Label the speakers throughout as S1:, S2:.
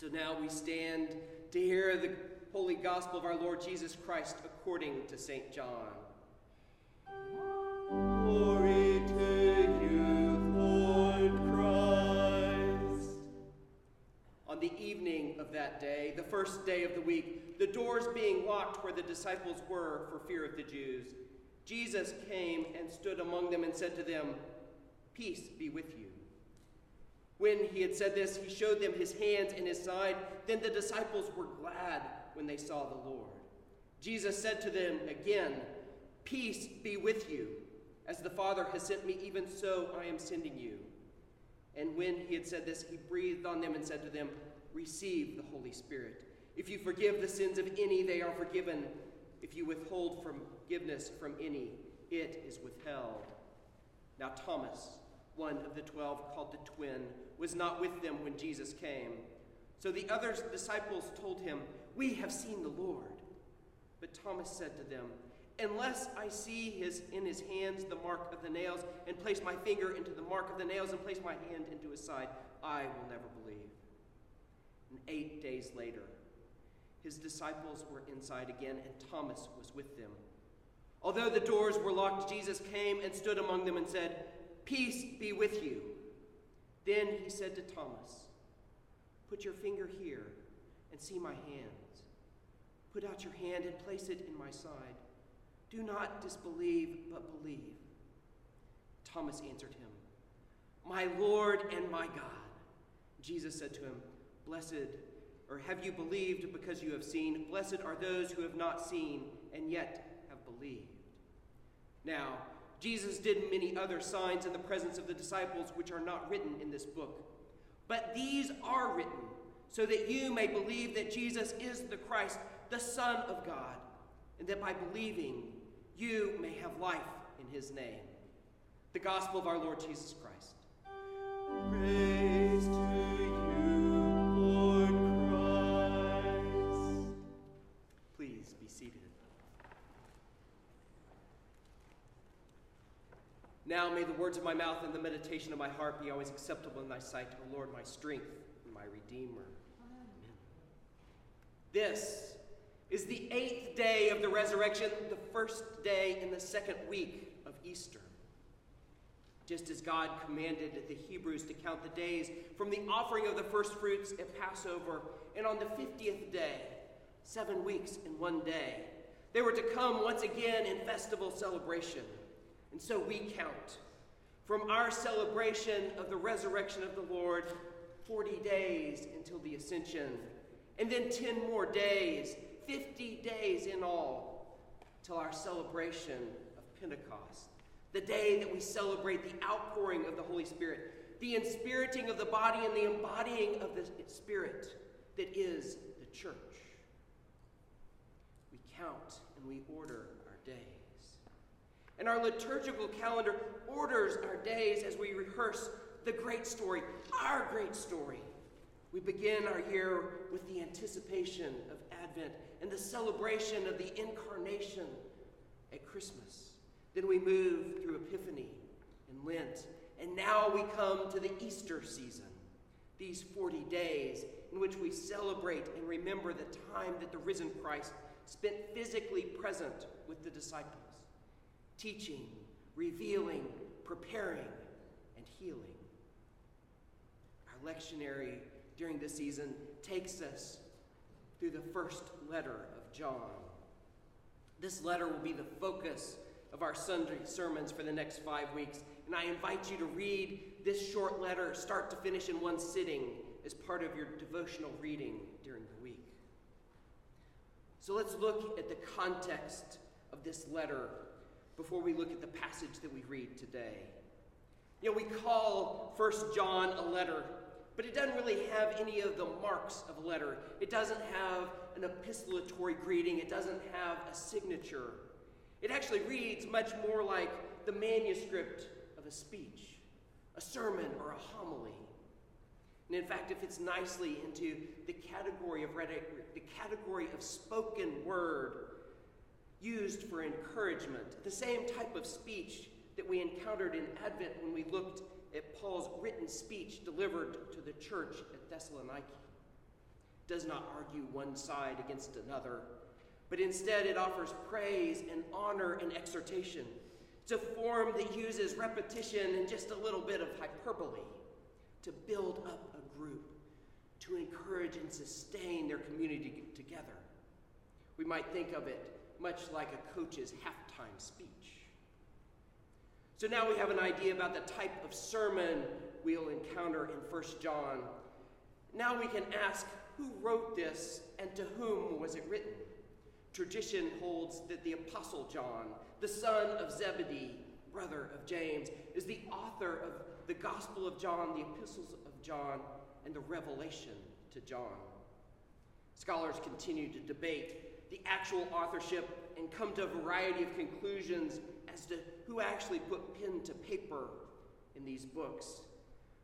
S1: So now we stand to hear the holy gospel of our Lord Jesus Christ according to St. John.
S2: Glory to you, Lord Christ.
S1: On the evening of that day, the first day of the week, the doors being locked where the disciples were for fear of the Jews, Jesus came and stood among them and said to them, Peace be with you. When he had said this, he showed them his hands and his side. Then the disciples were glad when they saw the Lord. Jesus said to them again, Peace be with you. As the Father has sent me, even so I am sending you. And when he had said this, he breathed on them and said to them, Receive the Holy Spirit. If you forgive the sins of any, they are forgiven. If you withhold forgiveness from any, it is withheld. Now, Thomas, one of the twelve, called the twin, was not with them when Jesus came. So the other disciples told him, We have seen the Lord. But Thomas said to them, Unless I see his, in his hands the mark of the nails, and place my finger into the mark of the nails, and place my hand into his side, I will never believe. And eight days later, his disciples were inside again, and Thomas was with them. Although the doors were locked, Jesus came and stood among them and said, Peace be with you. Then he said to Thomas, Put your finger here and see my hands. Put out your hand and place it in my side. Do not disbelieve, but believe. Thomas answered him, My Lord and my God. Jesus said to him, Blessed, or have you believed because you have seen? Blessed are those who have not seen and yet have believed. Now, Jesus did many other signs in the presence of the disciples, which are not written in this book. But these are written so that you may believe that Jesus is the Christ, the Son of God, and that by believing you may have life in his name. The gospel of our Lord Jesus Christ.
S2: Praise to you,
S1: Now may the words of my mouth and the meditation of my heart be always acceptable in thy sight, O Lord, my strength and my redeemer. Amen. This is the eighth day of the resurrection, the first day in the second week of Easter. Just as God commanded the Hebrews to count the days from the offering of the first fruits at Passover, and on the 50th day, seven weeks and one day, they were to come once again in festival celebration. And so we count from our celebration of the resurrection of the Lord 40 days until the ascension, and then 10 more days, 50 days in all, till our celebration of Pentecost, the day that we celebrate the outpouring of the Holy Spirit, the inspiriting of the body and the embodying of the Spirit that is the church. We count and we order our days. And our liturgical calendar orders our days as we rehearse the great story, our great story. We begin our year with the anticipation of Advent and the celebration of the incarnation at Christmas. Then we move through Epiphany and Lent, and now we come to the Easter season, these 40 days in which we celebrate and remember the time that the risen Christ spent physically present with the disciples teaching, revealing, preparing, and healing. Our lectionary during this season takes us through the first letter of John. This letter will be the focus of our Sunday sermons for the next five weeks, and I invite you to read this short letter, start to finish, in one sitting as part of your devotional reading during the week. So let's look at the context of this letter before we look at the passage that we read today. You know, we call First John a letter, but it doesn't really have any of the marks of a letter. It doesn't have an epistolatory greeting, it doesn't have a signature. It actually reads much more like the manuscript of a speech, a sermon, or a homily. And in fact, it fits nicely into the category of the category of spoken word used for encouragement, the same type of speech that we encountered in Advent when we looked at Paul's written speech delivered to the church at Thessaloniki. does not argue one side against another, but instead it offers praise and honor and exhortation. It's a form that uses repetition and just a little bit of hyperbole to build up a group, to encourage and sustain their community together. We might think of it much like a coach's halftime speech. So now we have an idea about the type of sermon we'll encounter in 1 John. Now we can ask who wrote this and to whom was it written? Tradition holds that the Apostle John, the son of Zebedee, brother of James, is the author of the Gospel of John, the epistles of John, and the Revelation to John. Scholars continue to debate the actual authorship and come to a variety of conclusions as to who actually put pen to paper in these books.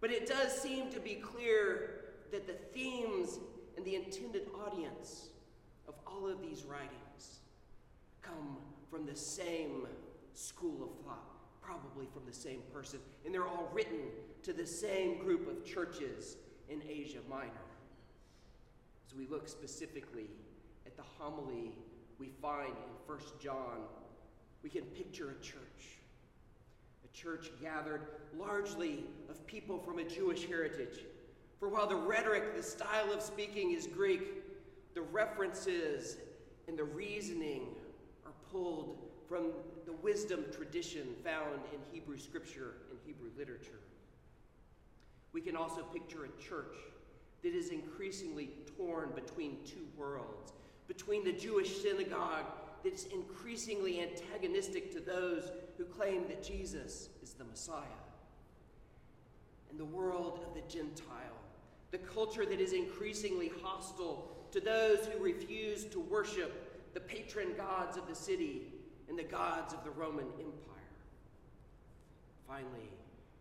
S1: But it does seem to be clear that the themes and the intended audience of all of these writings come from the same school of thought, probably from the same person, and they're all written to the same group of churches in Asia Minor. As we look specifically the homily we find in 1 John, we can picture a church. A church gathered largely of people from a Jewish heritage. For while the rhetoric, the style of speaking is Greek, the references and the reasoning are pulled from the wisdom tradition found in Hebrew scripture and Hebrew literature. We can also picture a church that is increasingly torn between two worlds, between the Jewish synagogue that is increasingly antagonistic to those who claim that Jesus is the Messiah, and the world of the Gentile, the culture that is increasingly hostile to those who refuse to worship the patron gods of the city and the gods of the Roman Empire. Finally,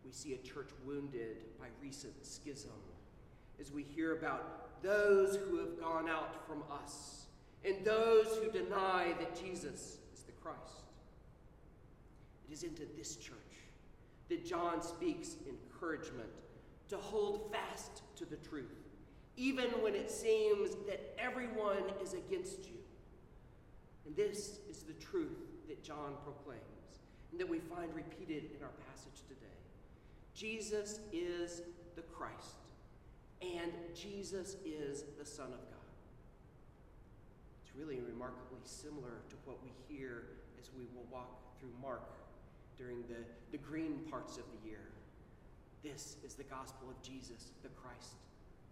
S1: we see a church wounded by recent schism as we hear about those who have gone out from us and those who deny that Jesus is the Christ. It is into this church that John speaks encouragement to hold fast to the truth, even when it seems that everyone is against you. And this is the truth that John proclaims and that we find repeated in our passage today. Jesus is the Christ, and Jesus is the Son of God. Really remarkably similar to what we hear as we will walk through Mark during the, the green parts of the year. This is the gospel of Jesus, the Christ,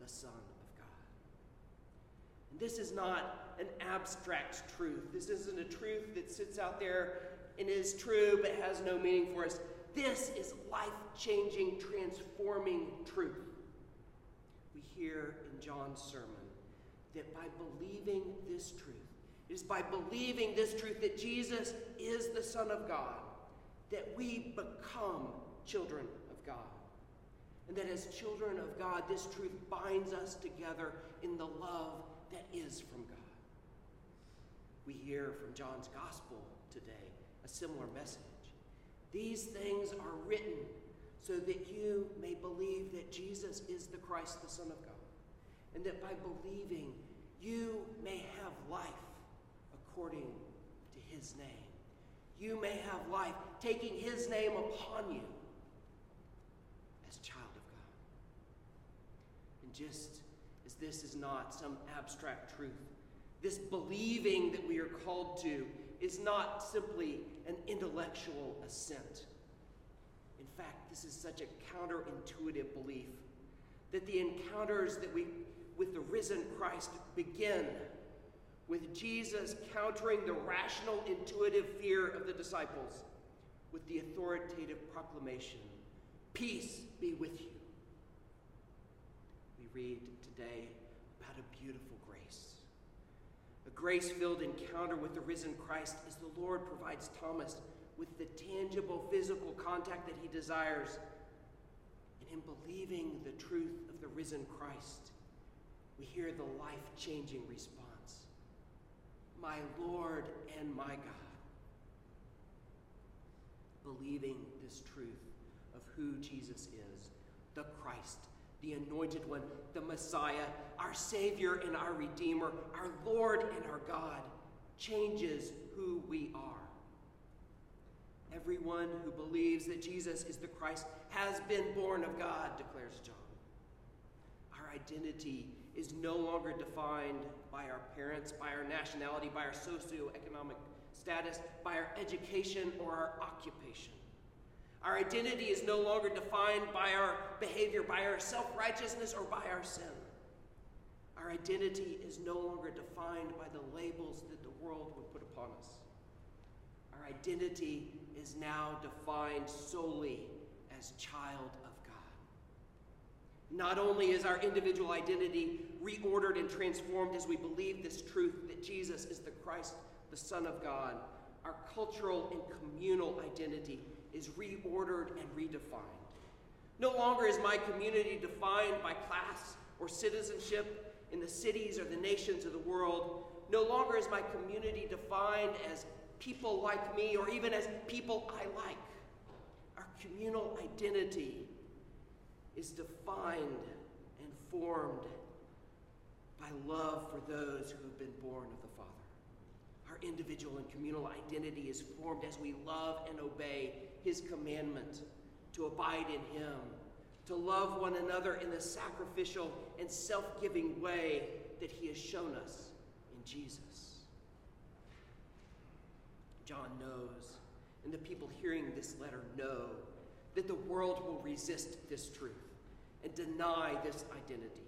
S1: the Son of God. And this is not an abstract truth. This isn't a truth that sits out there and is true but has no meaning for us. This is life changing, transforming truth. We hear in John's sermon that by believing this truth, it is by believing this truth that Jesus is the Son of God, that we become children of God. And that as children of God, this truth binds us together in the love that is from God. We hear from John's gospel today a similar message. These things are written so that you may believe that Jesus is the Christ, the Son of God, and that by believing you may have life according to his name. You may have life taking his name upon you as child of God. And just as this is not some abstract truth, this believing that we are called to is not simply an intellectual assent. In fact, this is such a counterintuitive belief that the encounters that we with the risen Christ begin with Jesus countering the rational, intuitive fear of the disciples with the authoritative proclamation Peace be with you. We read today about a beautiful grace. A grace filled encounter with the risen Christ as the Lord provides Thomas with the tangible physical contact that he desires. And in believing the truth of the risen Christ, we hear the life changing response My Lord and my God. Believing this truth of who Jesus is, the Christ, the Anointed One, the Messiah, our Savior and our Redeemer, our Lord and our God, changes who we are. Everyone who believes that Jesus is the Christ has been born of God, declares John. Our identity is no longer defined by our parents, by our nationality, by our socioeconomic status, by our education or our occupation. Our identity is no longer defined by our behavior, by our self righteousness, or by our sin. Our identity is no longer defined by the labels that the world would put upon us. Our identity is now defined solely as child. Not only is our individual identity reordered and transformed as we believe this truth that Jesus is the Christ, the Son of God, our cultural and communal identity is reordered and redefined. No longer is my community defined by class or citizenship in the cities or the nations of the world. No longer is my community defined as people like me or even as people I like. Our communal identity is defined and formed by love for those who have been born of the Father. Our individual and communal identity is formed as we love and obey His commandment to abide in Him, to love one another in the sacrificial and self giving way that He has shown us in Jesus. John knows, and the people hearing this letter know, that the world will resist this truth and deny this identity.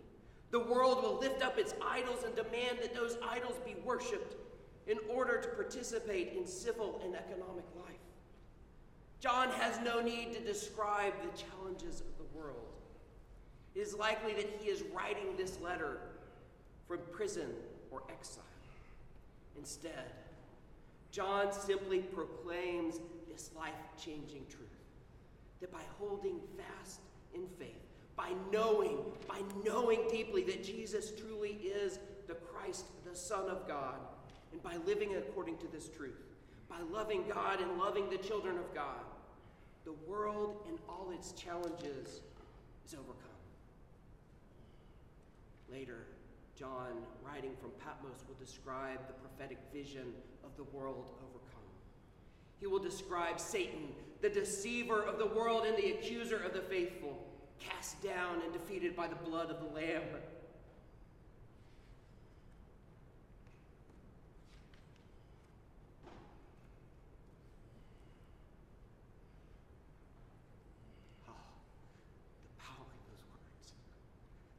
S1: The world will lift up its idols and demand that those idols be worshiped in order to participate in civil and economic life. John has no need to describe the challenges of the world. It is likely that he is writing this letter from prison or exile. Instead, John simply proclaims this life changing truth that by holding fast in faith, by knowing, by knowing deeply that Jesus truly is the Christ, the Son of God, and by living according to this truth, by loving God and loving the children of God, the world and all its challenges is overcome. Later, John, writing from Patmos, will describe the prophetic vision of the world overcome. He will describe Satan, the deceiver of the world and the accuser of the faithful, cast down and defeated by the blood of the Lamb. Ah, the power in those words,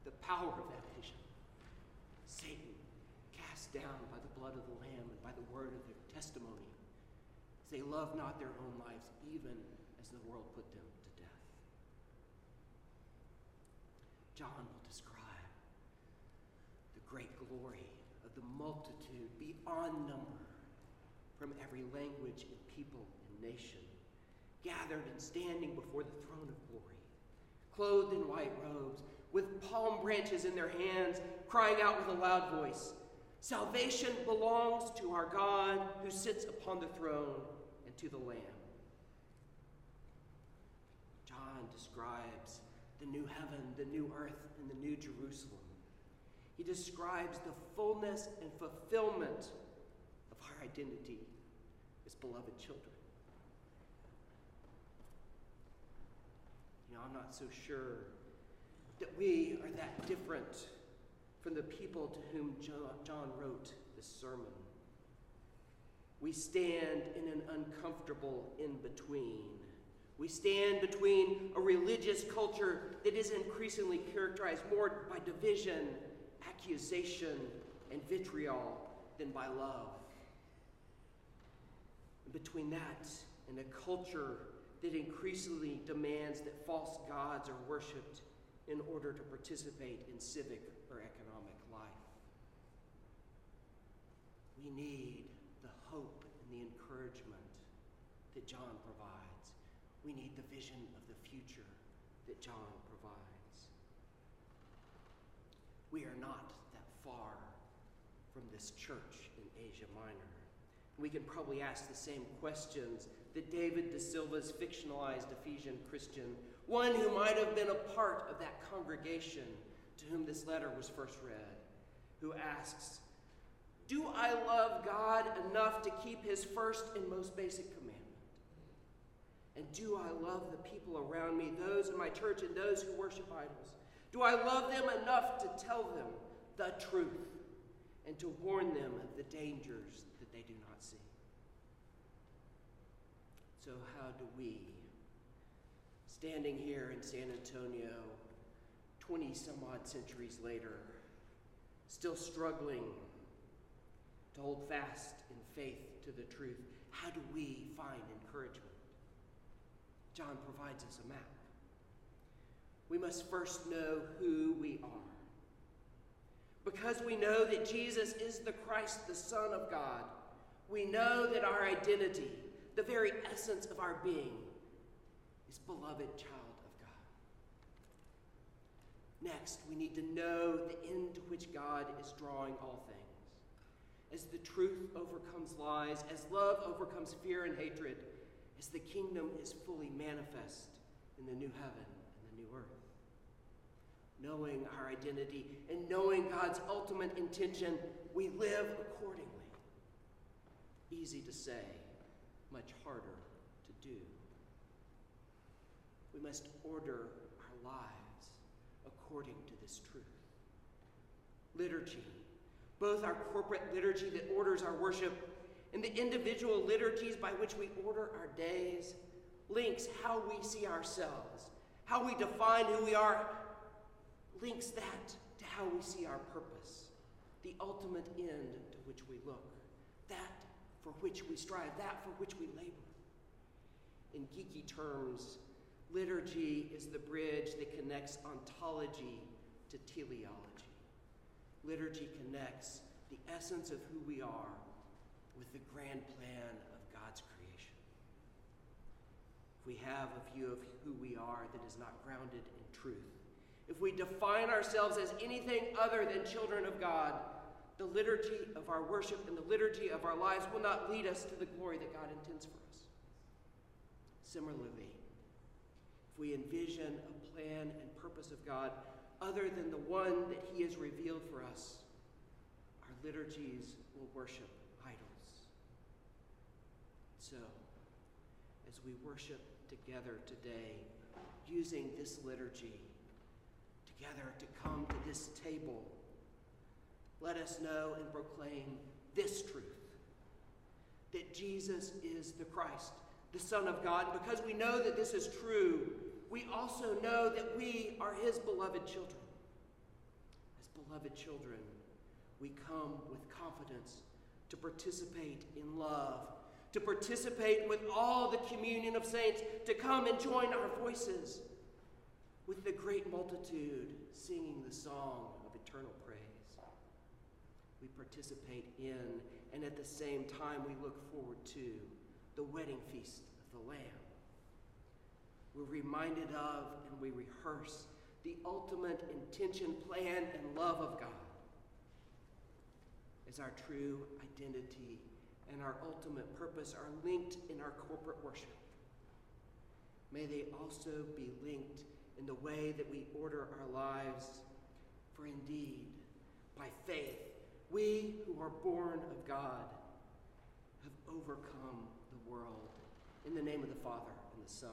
S1: the power of that vision. Satan cast down by the blood of the Lamb and by the word of their testimony, they love not their own lives, even as the world put them to death. John will describe the great glory of the multitude beyond number from every language and people and nation, gathered and standing before the throne of glory, clothed in white robes, with palm branches in their hands, crying out with a loud voice Salvation belongs to our God who sits upon the throne and to the Lamb. John describes the new heaven, the new earth, and the new Jerusalem. He describes the fullness and fulfillment of our identity as beloved children. You know, I'm not so sure that we are that different from the people to whom John wrote this sermon. We stand in an uncomfortable in between. We stand between a religious culture that is increasingly characterized more by division, accusation, and vitriol than by love. And between that and a culture that increasingly demands that false gods are worshiped in order to participate in civic or economic life. We need the hope and the encouragement that John provides. We need the vision of the future that John provides. We are not that far from this church in Asia Minor. We can probably ask the same questions that David deSilva's fictionalized Ephesian Christian one who might have been a part of that congregation to whom this letter was first read, who asks, Do I love God enough to keep his first and most basic? And do I love the people around me, those in my church and those who worship idols? Do I love them enough to tell them the truth and to warn them of the dangers that they do not see? So, how do we, standing here in San Antonio, 20 some odd centuries later, still struggling to hold fast in faith to the truth, how do we find encouragement? John provides us a map. We must first know who we are. Because we know that Jesus is the Christ, the Son of God, we know that our identity, the very essence of our being, is beloved child of God. Next, we need to know the end to which God is drawing all things. As the truth overcomes lies, as love overcomes fear and hatred, as the kingdom is fully manifest in the new heaven and the new earth. Knowing our identity and knowing God's ultimate intention, we live accordingly. Easy to say, much harder to do. We must order our lives according to this truth. Liturgy, both our corporate liturgy that orders our worship and the individual liturgies by which we order our days, links how we see ourselves, how we define who we are, links that to how we see our purpose, the ultimate end to which we look, that for which we strive, that for which we labor. In geeky terms, liturgy is the bridge that connects ontology to teleology. Liturgy connects the essence of who we are with the grand plan of God's creation. If we have a view of who we are that is not grounded in truth, if we define ourselves as anything other than children of God, the liturgy of our worship and the liturgy of our lives will not lead us to the glory that God intends for us. Similarly, if we envision a plan and purpose of God other than the one that He has revealed for us, our liturgies will worship. So, as we worship together today, using this liturgy, together to come to this table, let us know and proclaim this truth that Jesus is the Christ, the Son of God. Because we know that this is true, we also know that we are His beloved children. As beloved children, we come with confidence to participate in love, to participate with all the communion of saints, to come and join our voices with the great multitude singing the song of eternal praise. We participate in, and at the same time, we look forward to the wedding feast of the Lamb. We're reminded of and we rehearse the ultimate intention, plan, and love of God as our true identity and our ultimate purpose are linked in our corporate worship. May they also be linked in the way that we order our lives. For indeed, by faith, we who are born of God have overcome the world. In the name of the Father, and the Son,